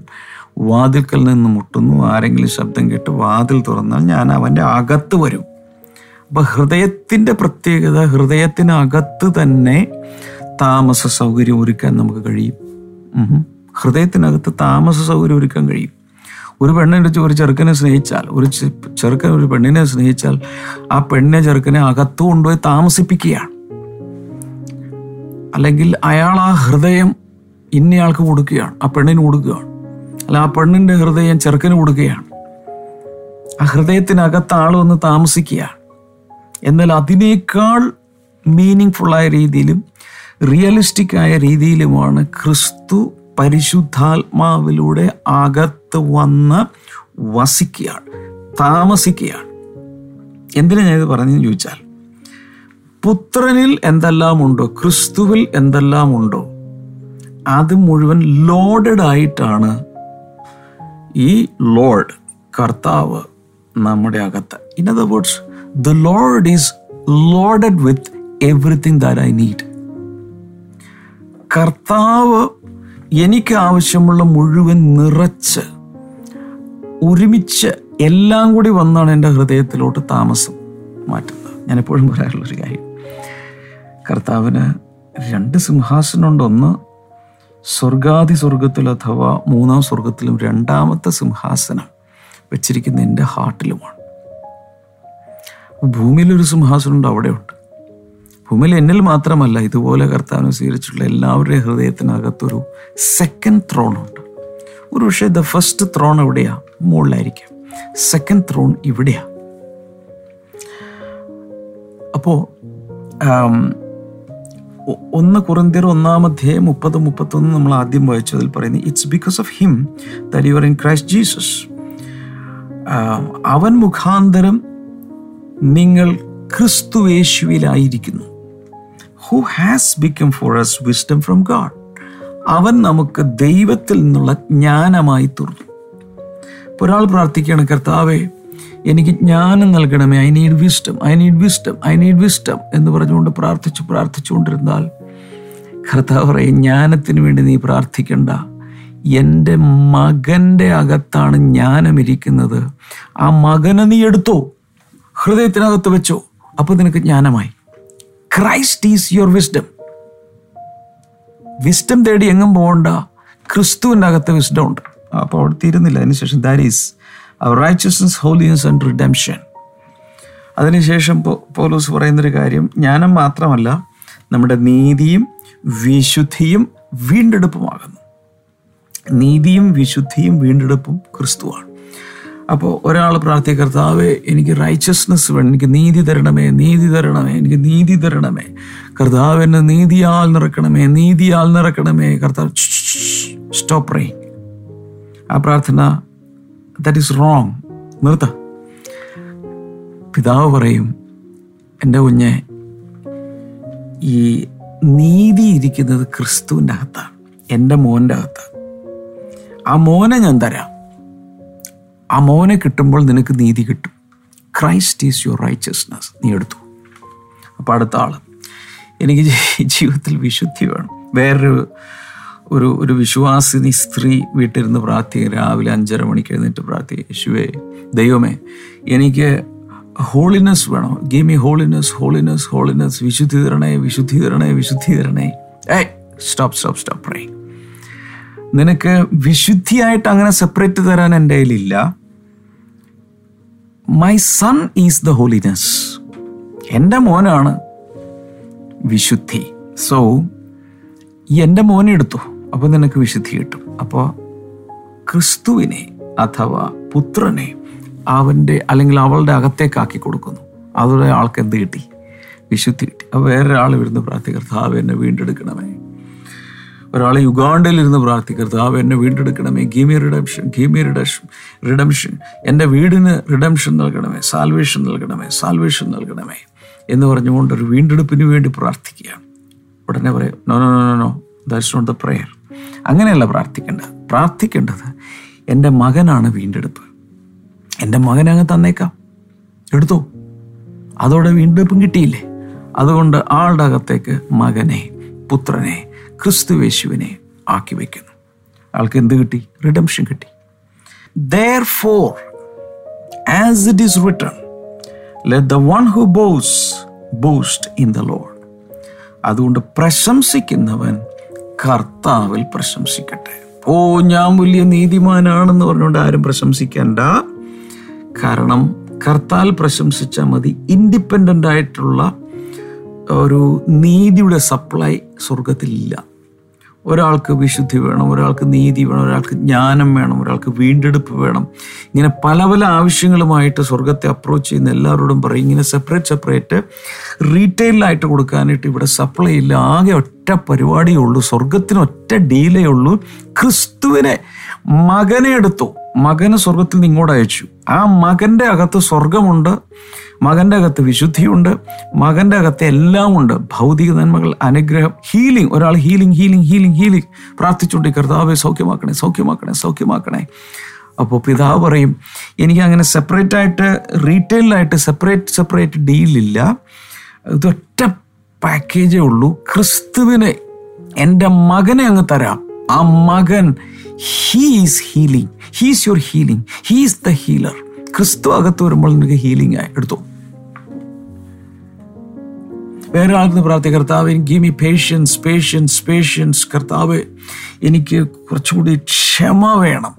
B: വാതിൽക്കൽ നിന്ന് മുട്ടുന്നു. ആരെങ്കിലും ശബ്ദം കേട്ട് വാതിൽ തുറന്നാൽ ഞാൻ അവന്റെ അകത്ത് വരും. അപ്പം ഹൃദയത്തിന്റെ പ്രത്യേകത ഹൃദയത്തിനകത്ത് തന്നെ താമസ സൗകര്യം ഒരുക്കാൻ നമുക്ക് കഴിയും. ഹൃദയത്തിനകത്ത് താമസ സൗകര്യം ഒരുക്കാൻ കഴിയും. ഒരു പെണ്ണിനെ ഒരു ചെറുക്കനെ സ്നേഹിച്ചാൽ ഒരു ചെറുക്കൻ ഒരു പെണ്ണിനെ സ്നേഹിച്ചാൽ ആ പെണ്ണിനെ ചെറുക്കനെ അകത്ത് കൊണ്ടുപോയി താമസിപ്പിക്കുകയാണ്. അല്ലെങ്കിൽ അയാൾ ആ ഹൃദയം ഇന്നയാൾക്ക് കൊടുക്കുകയാണ് ആ പെണ്ണിന് കൊടുക്കുകയാണ്. അല്ല ആ പെണ്ണിന്റെ ഹൃദയം ചെറുക്കന് കൊടുക്കുകയാണ്. ആ ഹൃദയത്തിനകത്ത് ആൾ വന്ന് താമസിക്കുകയാണ്. എന്നാൽ അതിനേക്കാൾ മീനിങ് ഫുള്ളായ രീതിയിലും റിയലിസ്റ്റിക് ആയ രീതിയിലുമാണ് ക്രിസ്തു പരിശുദ്ധാത്മാവിലൂടെ അകത്ത് വന്ന് വസിക്കുകയാണ് താമസിക്കുകയാണ്. എന്തിനാ ഞാനിത് പറഞ്ഞെന്ന് ചോദിച്ചാൽ പുത്രനിൽ എന്തെല്ലാം ഉണ്ടോ ക്രിസ്തുവിൽ എന്തെല്ലാം ഉണ്ടോ അത് മുഴുവൻ ലോഡഡ് ആയിട്ടാണ് ഈ ലോഡ് കർത്താവ് നമ്മുടെ അകത്ത്. In other words the Lord is loaded with everything that I need കർത്താവ് എനിക്ക് ആവശ്യമുള്ള മുഴുവൻ നിറച്ച് ഒരുമിച്ച് എല്ലാം കൂടി വന്നാണ് എന്റെ ഹൃദയത്തിലോട്ട് താമസം മാറ്റുന്നത്. ഞാനെപ്പോഴും പറയാറുള്ളൊരു കാര്യം. കർത്താവിന് രണ്ട് സിംഹാസനമുണ്ട്. ഒന്ന് സ്വർഗാദി സ്വർഗത്തിൽ അഥവാ മൂന്നാം സ്വർഗത്തിലും രണ്ടാമത്തെ സിംഹാസനം വെച്ചിരിക്കുന്ന എന്റെ ഹാർട്ടിലുമാണ്. ഭൂമിയിലൊരു സിംഹാസനമുണ്ട് അവിടെയുണ്ട്. ഭൂമിയിൽ എന്നിൽ മാത്രമല്ല ഇതുപോലെ കർത്താവിനെ സ്വീകരിച്ചിട്ടുള്ള എല്ലാവരുടെയും ഹൃദയത്തിനകത്തൊരു സെക്കൻഡ് ത്രോണുണ്ട് ഒരു പക്ഷേ ദ ഫസ്റ്റ് ത്രോൺ എവിടെയാ? മുകളിലായിരിക്കാം. സെക്കൻഡ് ത്രോൺ ഇവിടെയാ. അപ്പോൾ ഒന്ന് കുറുന്തിർ ഒന്നാമധ്യേ മുപ്പത് മുപ്പത്തൊന്ന് നമ്മൾ ആദ്യം വായിച്ചു അതിൽ പറയുന്നത് it's because of him that are in Christ Jesus അവൻ മുഖാന്തരം നിങ്ങൾ ക്രിസ്തുവേശുവിലായിരിക്കുന്നു who has become for us wisdom from God അവൻ നമുക്ക് ദൈവത്തിൽ നിന്നുള്ള ജ്ഞാനമായി തീർന്നു. ഒരാൾ പ്രാർത്ഥിക്കുകയാണ് കർത്താവെ എനിക്ക് ജ്ഞാനം നൽകണമേ. I need wisdom I need wisdom I need wisdom എന്ന് പറഞ്ഞുകൊണ്ട് പ്രാർത്ഥിച്ചു പ്രാർത്ഥിച്ചുകൊണ്ടിരുന്നാൽ കർത്താവ് പറയും ജ്ഞാനത്തിന് വേണ്ടി നീ പ്രാർത്ഥിക്കണ്ട. എന്റെ മകന്റെ അകത്താണ് ജ്ഞാനം ഇരിക്കുന്നത് ആ മകനെ നീ എടുത്തോ? ഹൃദയത്തിനകത്ത് വെച്ചോ? അപ്പോൾ നിനക്ക് ജ്ഞാനമായി. Christ is your wisdom wisdom തേടി എങ്ങും പോകണ്ട. ക്രിസ്തുവിന്റെ അകത്ത് വിസ്ഡം ഉണ്ട്. അപ്പോൾ അവിടെ തീരുന്നില്ല. അതിനുശേഷം that is righteousness holiness and redemption അതിനുശേഷം പോലൂസ് പറയുന്നൊരു കാര്യം ജ്ഞാനം മാത്രമല്ല നമ്മുടെ നീതിയും വിശുദ്ധിയും വീണ്ടെടുപ്പുമാകുന്നു. നീതിയും വിശുദ്ധിയും വീണ്ടെടുപ്പും ക്രിസ്തുവാണ്. അപ്പോൾ ഒരാൾ പ്രാർത്ഥിക കർത്താവെ എനിക്ക് റൈച്ചസ്നസ് വേണം എനിക്ക് നീതി തരണമേ നീതി തരണമേ എനിക്ക് നീതി തരണമേ. കർത്താവ് എന്നെ നീതിയാൽ നിറക്കണമേ നീതിയാൽ നിറക്കണമേ. കർത്താവ് സ്റ്റോപ്പ് റേ ആ പ്രാർത്ഥന ദാറ്റ് ഈസ് റോങ് നിർത്ത. പിതാവ് പറയും എന്റെ കുഞ്ഞെ ഈ നീതി ഇരിക്കുന്നത് ക്രിസ്തുവിന്റെ അകത്താണ്. എന്റെ മോന്റെ അകത്താണ്. ആ മോനെ ഞാൻ തരാം. ആ മോനെ കിട്ടുമ്പോൾ നിനക്ക് നീതി കിട്ടും. ക്രൈസ്റ്റ് ഈസ് യുവർ റൈച്ചസ്നെസ് നീ എടുത്തു. അപ്പോൾ അടുത്ത ആൾ എനിക്ക് ജീവിതത്തിൽ വിശുദ്ധി വേണം. വേറൊരു ഒരു ഒരു വിശ്വാസിനി സ്ത്രീ വീട്ടിരുന്ന് പ്രാർത്ഥിക്കുക രാവിലെ അഞ്ചര മണിക്ക് എഴുന്നേറ്റ് പ്രാർത്ഥിക്കുക യേശുവേ ദൈവമേ എനിക്ക് ഹോളിനെസ് വേണം? Give me holiness holiness holiness വിശുദ്ധി തരണേ വിശുദ്ധി തരണേ വിശുദ്ധി തരണേ സ്റ്റോപ്പ് സ്റ്റോപ്പ് സ്റ്റോപ്പ് പ്രേ നിനക്ക് വിശുദ്ധിയായിട്ട് അങ്ങനെ സെപ്പറേറ്റ് തരാൻ എന്റെ കയ്യിലില്ല. My son is the holiness എന്റെ മോനാണ് വിശുദ്ധി. സോ എന്റെ മോനെ എടുത്തു? അപ്പോൾ നിനക്ക് വിശുദ്ധി കിട്ടും. അപ്പോൾ ക്രിസ്തുവിനെ അഥവാ പുത്രനെ അവന്റെ അല്ലെങ്കിൽ അവളുടെ അകത്തേക്കാക്കി കൊടുക്കുന്നു. അതോടെ ആൾക്ക് എന്ത് കിട്ടി? വിശുദ്ധി കിട്ടി. അപ്പോൾ വേറൊരാൾ വരുന്ന പ്രാർത്ഥി കർത്താവ് എന്നെ വീണ്ടെടുക്കണമേ. ഒരാൾ യുഗാണ്ടയിൽ ഇരുന്ന് പ്രാർത്ഥിക്കുക കർത്താവ് എന്നെ വീണ്ടെടുക്കണമേ. Give me redemption give me redemption redemption എന്റെ വീടിന് റിഡംഷൻ നൽകണമേ. സാൽവേഷൻ നൽകണമേ. സാൽവേഷൻ നൽകണമേ. എന്ന് പറഞ്ഞുകൊണ്ട് ഒരു വീണ്ടെടുപ്പിന് വേണ്ടി പ്രാർത്ഥിക്കുകയാണ്. ഉടനെ പറയും. No no no no that's not the prayer അങ്ങനെയല്ല പ്രാർത്ഥിക്കേണ്ടത്. പ്രാർത്ഥിക്കേണ്ടത് എന്റെ മകനാണ് വീണ്ടെടുപ്പ്. എന്റെ മകനെ അങ്ങ് തന്നേക്കാം. എടുത്തോ? അതോടെ വീണ്ടെടുപ്പും കിട്ടിയില്ലേ? അതുകൊണ്ട് ആളുടെ അകത്തേക്ക് മകനെ പുത്രനെ ക്രിസ്തുവേശുവിനെ ആക്കി വയ്ക്കുന്നു. ആൾക്ക് എന്ത് കിട്ടി? റിഡംഷൻ കിട്ടി. Therefore as it is written let the one who boasts boast in the Lord അതുകൊണ്ട് പ്രശംസിക്കുന്നവൻ കർത്താവിൽ പ്രശംസിക്കട്ടെ. ഓ ഞാൻ വലിയ നീതിമാനാണെന്ന് പറഞ്ഞുകൊണ്ട് ആരും പ്രശംസിക്കണ്ട. കാരണം കർത്താൽ പ്രശംസിച്ചാൽ മതി. ഇൻഡിപെൻഡന്റ് ആയിട്ടുള്ള ഒരു നീതിയുടെ സപ്ലൈ സ്വർഗത്തിലില്ല ഒരാൾക്ക് വിശുദ്ധി വേണം ഒരാൾക്ക് നീതി വേണം ഒരാൾക്ക് ജ്ഞാനം വേണം ഒരാൾക്ക് വീണ്ടെടുപ്പ് വേണം. ഇങ്ങനെ പല പല ആവശ്യങ്ങളുമായിട്ട് സ്വർഗത്തെ അപ്രോച്ച് ചെയ്യുന്ന എല്ലാവരോടും പറയും. ഇങ്ങനെ സെപ്പറേറ്റ് സെപ്പറേറ്റ് റീറ്റെയിലായിട്ട് കൊടുക്കാനായിട്ട് ഇവിടെ സപ്ലൈ ഇല്ല. ആകെ ഒറ്റ പരിപാടിയേ ഉള്ളൂ. സ്വർഗത്തിന് ഒറ്റ ഡീലേ ഉള്ളൂ. ക്രിസ്തുവിനെ മകനെ എടുത്തു. മകന് സ്വർഗത്തിൽ നിന്ന് ഇങ്ങോട്ട് അയച്ചു. ആ മകന്റെ അകത്ത് സ്വർഗമുണ്ട് മകന്റെ അകത്ത് വിശുദ്ധിയുണ്ട് മകന്റെ അകത്ത് എല്ലാം ഉണ്ട് ഭൗതിക നന്മകൾ അനുഗ്രഹം ഹീലിംഗ് ഒരാൾ ഹീലിംഗ് ഹീലിംഗ് ഹീലിംഗ് ഹീലിംഗ് പ്രാർത്ഥിച്ചുകൊണ്ട് കർത്താവെ സൗഖ്യമാക്കണേ സൗഖ്യമാക്കണേ സൗഖ്യമാക്കണേ. അപ്പോൾ പിതാവ് പറയും എനിക്ക് അങ്ങനെ സെപ്പറേറ്റ് ആയിട്ട് റീറ്റെയിലായിട്ട് സെപ്പറേറ്റ് സെപ്പറേറ്റ് ഡീലില്ല ഇതൊറ്റ പാക്കേജേ ഉള്ളൂ. ക്രിസ്തുവിനെ എന്റെ മകനെ അങ്ങ് തരാം. ആ മകൻ he is healing he's your healing he is the healer ക്രിസ്തു അകത്ത് വരുമ്പോൾ നിനക്ക് ഹീലിംഗ് ആയി എടുത്തു. വേറെ ആൾക്ക് പ്രാർത്ഥി കർത്താവ് give me patience patience patience കർത്താവ് എനിക്ക് കുറച്ചുകൂടി ക്ഷമ വേണം.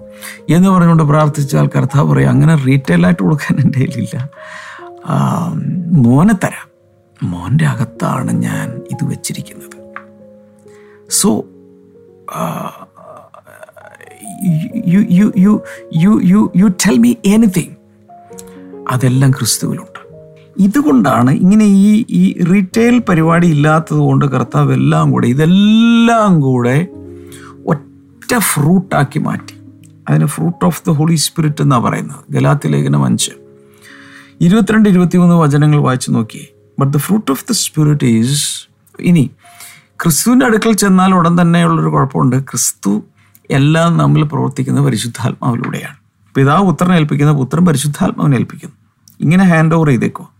B: എന്ന് പറഞ്ഞുകൊണ്ട് പ്രാർത്ഥിച്ചാൽ കർത്താവ് പറയും അങ്ങനെ റീറ്റെയിലായിട്ട് കൊടുക്കാൻ എന്റെ കയ്യിലില്ല. മോനെ തരാം. മോന്റെ അകത്താണ് ഞാൻ ഇത് വെച്ചിരിക്കുന്നത്. So you you you you you you tell me anything അതെല്ലാം ക്രിസ്തുവിലുണ്ട്. ഇതുകൊണ്ടാണ് ഇങ്ങനെ ഈ ഈ റീറ്റെയിൽ പരിപാടി ഇല്ലാത്തത് കൊണ്ട് കർത്താവ് എല്ലാം കൂടെ ഇതെല്ലാം കൂടെ ഒറ്റ ഫ്രൂട്ടാക്കി മാറ്റി. അതിന് fruit of the holy spirit എന്നാണ് പറയുന്നത്. ഗലാത്തി ലേഖനം അഞ്ച്. ഇരുപത്തിരണ്ട് ഇരുപത്തിമൂന്ന് വചനങ്ങൾ വായിച്ചു നോക്കിയേ. But the fruit of the spirit is ഇനി ക്രിസ്തുവിന്റെ അടുക്കൽ ചെന്നാൽ ഉടൻ തന്നെയുള്ളൊരു കുഴപ്പമുണ്ട്. ക്രിസ്തു എല്ലാം നമ്മൾ പ്രവർത്തിക്കുന്ന പരിശുദ്ധാത്മാവിലൂടെയാണ്. പിതാവ് പുത്രനെ ഏൽപ്പിക്കുന്ന പുത്രൻ പരിശുദ്ധാത്മാവിനെ ഏൽപ്പിക്കുന്നു. ഇങ്ങനെ ഹാൻഡ് ഓവർ ചെയ്തേക്കോ.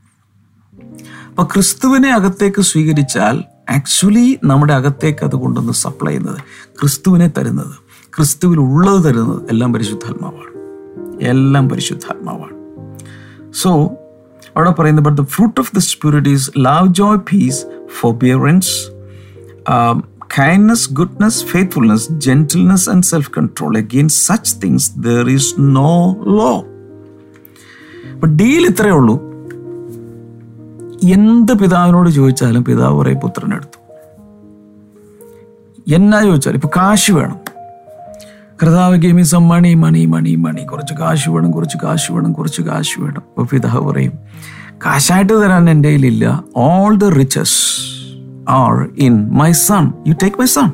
B: അപ്പൊ ക്രിസ്തുവിനെ അകത്തേക്ക് സ്വീകരിച്ചാൽ ആക്ച്വലി നമ്മുടെ അകത്തേക്ക് അത് കൊണ്ടുവന്ന് സപ്ലൈ ചെയ്യുന്നത് ക്രിസ്തുവിനെ തരുന്നത് ക്രിസ്തുവിൽ ഉള്ളത് തരുന്നത് എല്ലാം പരിശുദ്ധാത്മാവാണ്. എല്ലാം പരിശുദ്ധാത്മാവാണ്. സോ അവിടെ പറയുന്നത് but the fruit of the spirit is love joy peace forbearance kindness, goodness, faithfulness, gentleness, and self control. Against such things there is no law. അപ്പൊ ഡീൽ ഇത്രയേ ഉള്ളൂ. എന്ത് പിതാവിനോട് ചോദിച്ചാലും പിതാവ് പറയും പുത്രനെടുത്തു എന്നാ ചോദിച്ചാലും ഇപ്പൊ കാശ് വേണം. കർത്താവ് ഗെയിമി സം മണി മണി മണി മണി കുറച്ച് കാശ് വേണം കുറച്ച് കാശ് വേണം കുറച്ച് കാശ് വേണം. അപ്പൊ പിതാവ് പറയും കാശായിട്ട് തരാൻ എന്റെ കയ്യിലില്ല all the riches are in my son you take my son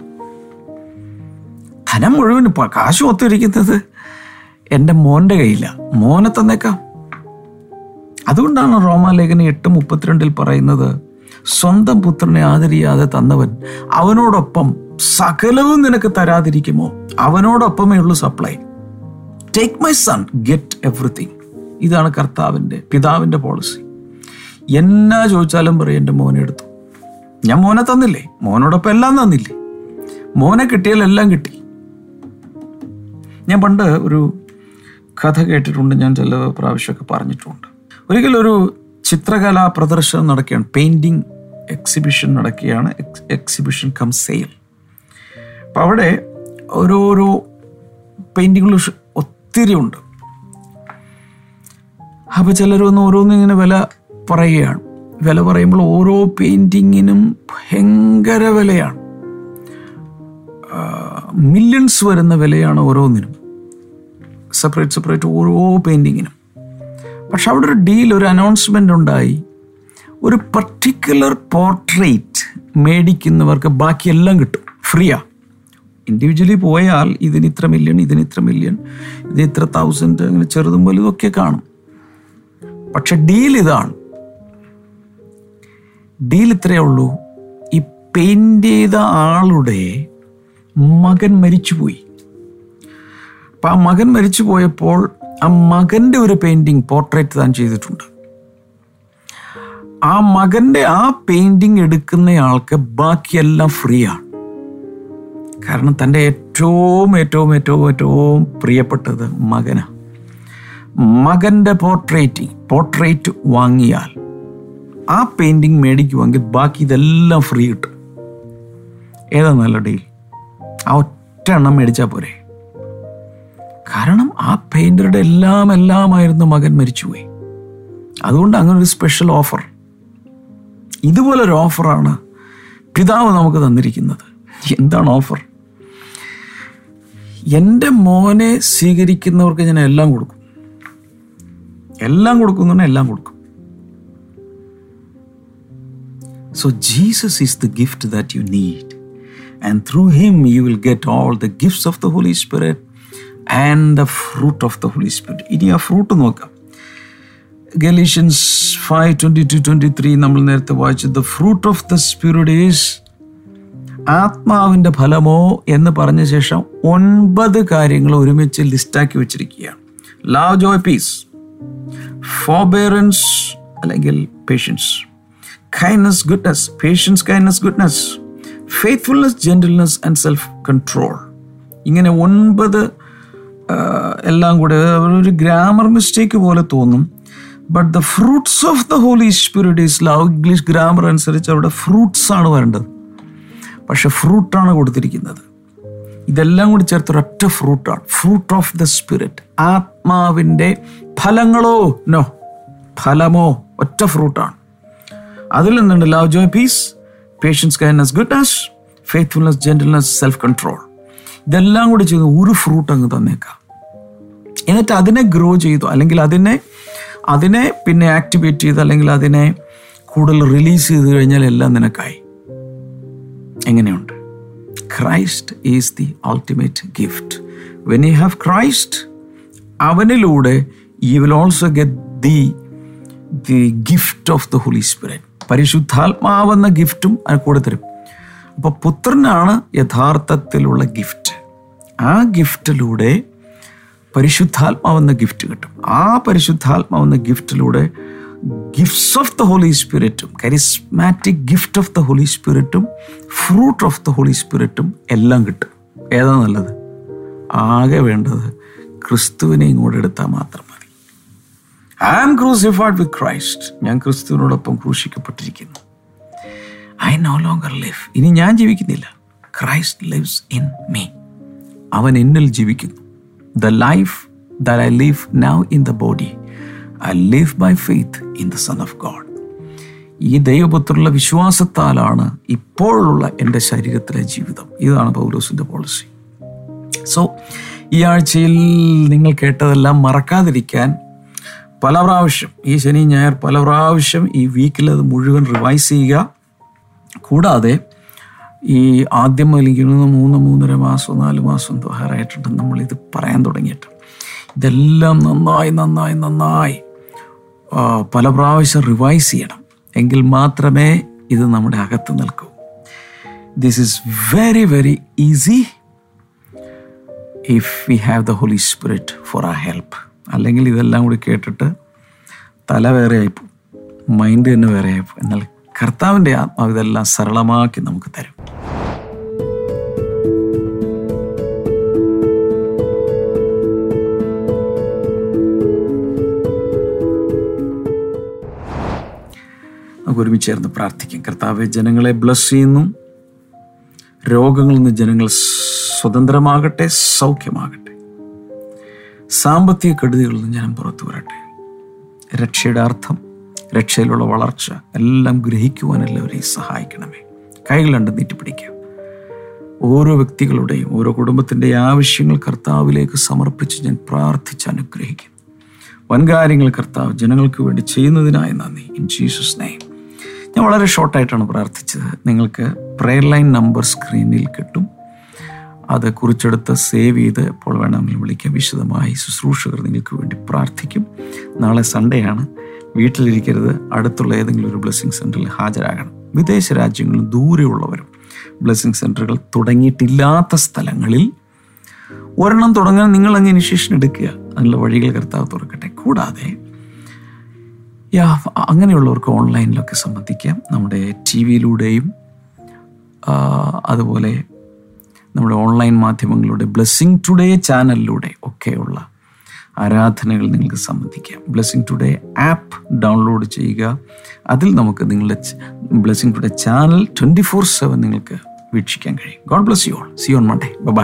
B: ധനം മുഴുവൻ കാശ് ഒത്തിരിക്കുന്നത് എന്റെ മോന്റെ കയ്യില. മോനെ തന്നേക്കാം. അതുകൊണ്ടാണ് റോമാലേഖന എട്ട് മുപ്പത്തിരണ്ടിൽ പറയുന്നത് സ്വന്തം പുത്രനെ ആദരിയാതെ തന്നവൻ അവനോടൊപ്പം സകലവും നിനക്ക് തരാതിരിക്കുമോ? അവനോടൊപ്പമേ ഉള്ളൂ supply take my son get everything ഇതാണ് കർത്താവിന്റെ പിതാവിന്റെ പോളിസി എന്നാ ചോദിച്ചാലും പറയും എന്റെ മോനെ എടുത്തു. ഞാൻ മോനെ തന്നില്ലേ? മോനോടൊപ്പം എല്ലാം തന്നില്ലേ? മോനെ കിട്ടിയാൽ എല്ലാം കിട്ടി. ഞാൻ പണ്ട് ഒരു കഥ കേട്ടിട്ടുണ്ട് ഞാൻ ചില പ്രാവശ്യമൊക്കെ പറഞ്ഞിട്ടുണ്ട്. ഒരിക്കലും ഒരു ചിത്രകലാ പ്രദർശനം നടക്കുകയാണ് പെയിന്റിങ് എക്സിബിഷൻ നടക്കുകയാണ് എക്സിബിഷൻ കം സെയിൽ അപ്പം അവിടെ ഓരോരോ പെയിന്റിങ്ങുകൾ ഒത്തിരി ഉണ്ട്. അപ്പോൾ ചിലർ ഓരോന്നിങ്ങനെ വില പറയുകയാണ്. വില പറയുമ്പോൾ ഓരോ പെയിന്റിങ്ങിനും ഭയങ്കര വിലയാണ്. മില്യൺസ് വരുന്ന വിലയാണ് ഓരോന്നിനും. സെപ്പറേറ്റ് സെപ്പറേറ്റ് ഓരോ പെയിന്റിങ്ങിനും പക്ഷെ അവിടെ ഒരു ഡീൽ ഒരു അനൗൺസ്മെന്റ് ഉണ്ടായി. ഒരു പർട്ടിക്കുലർ പോർട്രേറ്റ് മേടിക്കുന്നവർക്ക് ബാക്കിയെല്ലാം കിട്ടും. ഫ്രീയാ ഇൻഡിവിജ്വലി പോയാൽ ഇതിന് ഇത്ര മില്യൺ ഇതിന് ഇത്ര മില്യൺ ഇതിന് ഇത്ര തൗസൻഡ് അങ്ങനെ ചെറുതും വലുതും ഒക്കെ കാണും. പക്ഷെ ഡീൽ ഇതാണ്. ഡീൽ ഇത്രയേ ഉള്ളൂ. ഈ പെയിന്റ് ചെയ്ത ആളുടെ മകൻ മരിച്ചുപോയി. അപ്പം ആ മകൻ മരിച്ചു പോയപ്പോൾ ആ മകന്റെ ഒരു പെയിന്റിങ് പോർട്രേറ്റ് താൻ ചെയ്തിട്ടുണ്ട്. ആ മകന്റെ ആ പെയിന്റിങ് എടുക്കുന്നയാൾക്ക് ബാക്കിയെല്ലാം ഫ്രീ ആണ്. കാരണം തന്റെ ഏറ്റവും ഏറ്റവും ഏറ്റവും ഏറ്റവും പ്രിയപ്പെട്ടത് മകനാണ് മകന്റെ പോർട്രേറ്റ് പോർട്രേറ്റ് വാങ്ങിയാൽ ആ പെയിന്റിങ് മേടിക്കുമെങ്കിൽ ബാക്കി ഇതെല്ലാം ഫ്രീ കിട്ടും. ഏതാ നല്ല ഡീൽ ആ ഒറ്റ എണ്ണം മേടിച്ചാൽ പോരെ. കാരണം ആ പെയിന്ററുടെ എല്ലാം എല്ലാമായിരുന്നു മകൻ മരിച്ചുപോയി. അതുകൊണ്ട് അങ്ങനെ ഒരു സ്പെഷ്യൽ ഓഫർ ഇതുപോലൊരു ഓഫറാണ് പിതാവ് നമുക്ക് തന്നിരിക്കുന്നത്. എന്താണ് ഓഫർ എന്റെ മോനെ സ്വീകരിക്കുന്നവർക്ക് ഞാൻ എല്ലാം കൊടുക്കും. എല്ലാം കൊടുക്കുന്നു എല്ലാം കൊടുക്കും. So Jesus is the gift that you need and through him you will get all the gifts of the holy spirit and the fruit of the holy spirit ഇനി ആ ഫ്രൂട്ട് നോക്കാം. Galatians five twenty two twenty three നമ്മൾ നേരത്തെ വായിച്ചു. The fruit of the spirit is ആത്മാവിന്റെ ഫലമോ എന്ന് പറഞ്ഞ ശേഷം ഒൻപത് കാര്യങ്ങൾ ഒരുമിച്ച് ലിസ്റ്റാക്കി വെച്ചിരിക്കുകയാണ്. ലവ് ജോയ് പീസ് ഫോബെയറൻസ് അല്ലെങ്കിൽ patience kindness goodness, patience, kindness, goodness, faithfulness gentleness and self control ഇങ്ങനെ ഒൻപത് എല്ലാം കൂടെ ഒരു ഗ്രാമർ മിസ്റ്റേക്ക് പോലെ തോന്നും. But the fruits of the holy spirit is love English grammar അനുസരിച്ച് അവിടെ ഫ്രൂട്ട്സ് ആണ് വരേണ്ടത്. പക്ഷെ ഫ്രൂട്ടാണ് കൊടുത്തിരിക്കുന്നത്. ഇതെല്ലാം കൂടി ചേർത്ത് ഒരൊറ്റ ഫ്രൂട്ടാണ് ഫ്രൂട്ട് ഓഫ് ദ സ്പിരിറ്റ് ആത്മാവിന്റെ ഫലങ്ങളോ? നോ ഫലമോ? ഒറ്റ ഫ്രൂട്ടാണ് അതിൽ നിന്നുണ്ട് love joy peace patience kindness goodness faithfulness gentleness self control ഇതെല്ലാം കൂടി ചെയ്ത് ഒരു ഫ്രൂട്ട് അങ്ങ് തന്നേക്കാം. എന്നിട്ട് അതിനെ ഗ്രോ ചെയ്തു. അല്ലെങ്കിൽ അതിനെ അതിനെ പിന്നെ ആക്ടിവേറ്റ് ചെയ്ത് അല്ലെങ്കിൽ അതിനെ കൂടുതൽ റിലീസ് ചെയ്ത് കഴിഞ്ഞാൽ എല്ലാം നിനക്കായി. എങ്ങനെയുണ്ട്? Christ is the ultimate gift when you have Christ അവനിലൂടെ you will also get the the gift of the holy spirit പരിശുദ്ധാത്മാവെന്ന ഗിഫ്റ്റും അതിന് കൂടെ തരും. അപ്പോൾ പുത്രനാണ് യഥാർത്ഥത്തിലുള്ള ഗിഫ്റ്റ്. ആ ഗിഫ്റ്റിലൂടെ പരിശുദ്ധാത്മാവെന്ന ഗിഫ്റ്റ് കിട്ടും. ആ പരിശുദ്ധാത്മാവെന്ന ഗിഫ്റ്റിലൂടെ gifts of the holy സ്പിരിറ്റും charismatic gift of the holy സ്പിരിറ്റും fruit of the holy സ്പിരിറ്റും എല്ലാം കിട്ടും. ഏതാ നല്ലത്? ആകെ വേണ്ടത് ക്രിസ്തുവിനെ ഇങ്ങോട്ട് എടുത്താൽ മാത്രം. മതി I am crucified with Christ ഞാൻ ക്രിസ്തുവിനോടൊപ്പം ക്രൂശിക്കപ്പെട്ടിരിക്കുന്നു. ഐ നോ ലോങ്കർ ലിവ് ഇനി ഞാൻ ജീവിക്കുന്നില്ല. ക്രൈസ്റ്റ് ലിവ്സ് ഇൻ മീ അവൻ എന്നിൽ ജീവിക്കുന്നു. The life the I live now in the body I live by faith in the son of God ഈ ദൈവപുത്രുള്ള വിശ്വാസത്താലാണ് ഇപ്പോഴുള്ള എന്റെ ശരീരത്തിലെ ജീവിതം. ഇതാണ് പൗലോസിന്റെ പോളിസി സോ ഈ ആഴ്ചയിൽ നിങ്ങൾ കേട്ടതെല്ലാം മറക്കാതിരിക്കാൻ പല പ്രാവശ്യം ഈ ശനി ഞായർ പല പ്രാവശ്യം ഈ വീക്കിൽ അത് മുഴുവൻ റിവൈസ് ചെയ്യുക. കൂടാതെ ഈ ആദ്യം വലിക്കുന്ന മൂന്ന് മൂന്നര മാസം നാല് മാസം ദ്വാരായിട്ടുണ്ട് നമ്മൾ ഇത് പറയാൻ തുടങ്ങിയിട്ട്. ഇതെല്ലാം നന്നായി നന്നായി നന്നായി പല പ്രാവശ്യം റിവൈസ് ചെയ്യണം. എങ്കിൽ മാത്രമേ ഇത് നമ്മുടെ അകത്ത് നിൽക്കൂ. This is very very easy if we have the holy spirit for a help അല്ലെങ്കിൽ ഇതെല്ലാം കൂടി കേട്ടിട്ട് തല വേറെ ആയിപ്പോവും മൈൻഡ് തന്നെ വേറെ ആയിപ്പോവും എന്നാൽ കർത്താവിന്റെ ആത്മാവ് ഇതെല്ലാം സരളമാക്കി നമുക്ക് തരും. നമുക്ക് ഒരുമിച്ച് ചേർന്ന് പ്രാർത്ഥിക്കാം. കർത്താവ് ജനങ്ങളെ ബ്ലസ് ചെയ്യുന്നു. രോഗങ്ങളിൽ നിന്ന് ജനങ്ങൾ സ്വതന്ത്രമാകട്ടെ സൗഖ്യമാകട്ടെ. സാമ്പത്തിക കെടുതികളിൽ നിന്ന് ഞാൻ പുറത്തു വരട്ടെ. രക്ഷയുടെ അർത്ഥം രക്ഷയിലുള്ള വളർച്ച എല്ലാം ഗ്രഹിക്കുവാൻ എല്ലാവരെയും സഹായിക്കണമേ. കൈകൾ രണ്ട് നീട്ടിപ്പിടിക്കാം ഓരോ വ്യക്തികളുടെയും ഓരോ കുടുംബത്തിന്റെ ആവശ്യങ്ങൾ കർത്താവിലേക്ക് സമർപ്പിച്ച് ഞാൻ പ്രാർത്ഥിച്ച് അനുഗ്രഹിക്കുന്നു വൻകാര്യങ്ങൾ കർത്താവ് ജനങ്ങൾക്ക് വേണ്ടി ചെയ്യുന്നതിനായി നന്ദി. ഇൻ ജീസസ് നെയ്മ് ഞാൻ വളരെ ഷോർട്ടായിട്ടാണ് പ്രാർത്ഥിച്ചത്. നിങ്ങൾക്ക് പ്രെയർ ലൈൻ നമ്പർ സ്ക്രീനിൽ കിട്ടും. അത് കുറിച്ചെടുത്ത് സേവ് ചെയ്ത് എപ്പോൾ വേണമെങ്കിലും വിളിക്കാം വിശദമായി ശുശ്രൂഷകർ നിങ്ങൾക്ക് വേണ്ടി പ്രാർത്ഥിക്കും. നാളെ സൺഡേ ആണ്. വീട്ടിലിരിക്കരുത്. അടുത്തുള്ള ഏതെങ്കിലും ഒരു ബ്ലെസ്സിങ് സെന്ററിൽ ഹാജരാകണം. വിദേശ രാജ്യങ്ങളിൽ ദൂരെയുള്ളവരും ബ്ലെസ്സിങ് സെന്ററുകൾ തുടങ്ങിയിട്ടില്ലാത്ത സ്ഥലങ്ങളിൽ ഒരെണ്ണം തുടങ്ങാൻ നിങ്ങൾ അങ്ങ് ഇനിഷ്യേഷൻ എടുക്കുക. അതിനുള്ള വഴികൾ കർത്താവ് തുറക്കട്ടെ. കൂടാതെ യാ അങ്ങനെയുള്ളവർക്ക് ഓൺലൈനിലൊക്കെ സംബന്ധിക്കാം. നമ്മുടെ ടി വിയിലൂടെയും അതുപോലെ നമ്മുടെ ഓൺലൈൻ മാധ്യമങ്ങളിലൂടെ ബ്ലെസ്സിങ് ടുഡേ ചാനലിലൂടെ ഒക്കെയുള്ള ആരാധനകൾ നിങ്ങൾക്ക് സംബന്ധിക്കാം. ബ്ലെസ്സിങ് ടുഡേ ആപ്പ് ഡൗൺലോഡ് ചെയ്യുക. അതിൽ നമുക്ക് നിങ്ങളുടെ blessing today channel twenty four seven നിങ്ങൾക്ക് വീക്ഷിക്കാൻ കഴിയും. God bless you all see on Monday bye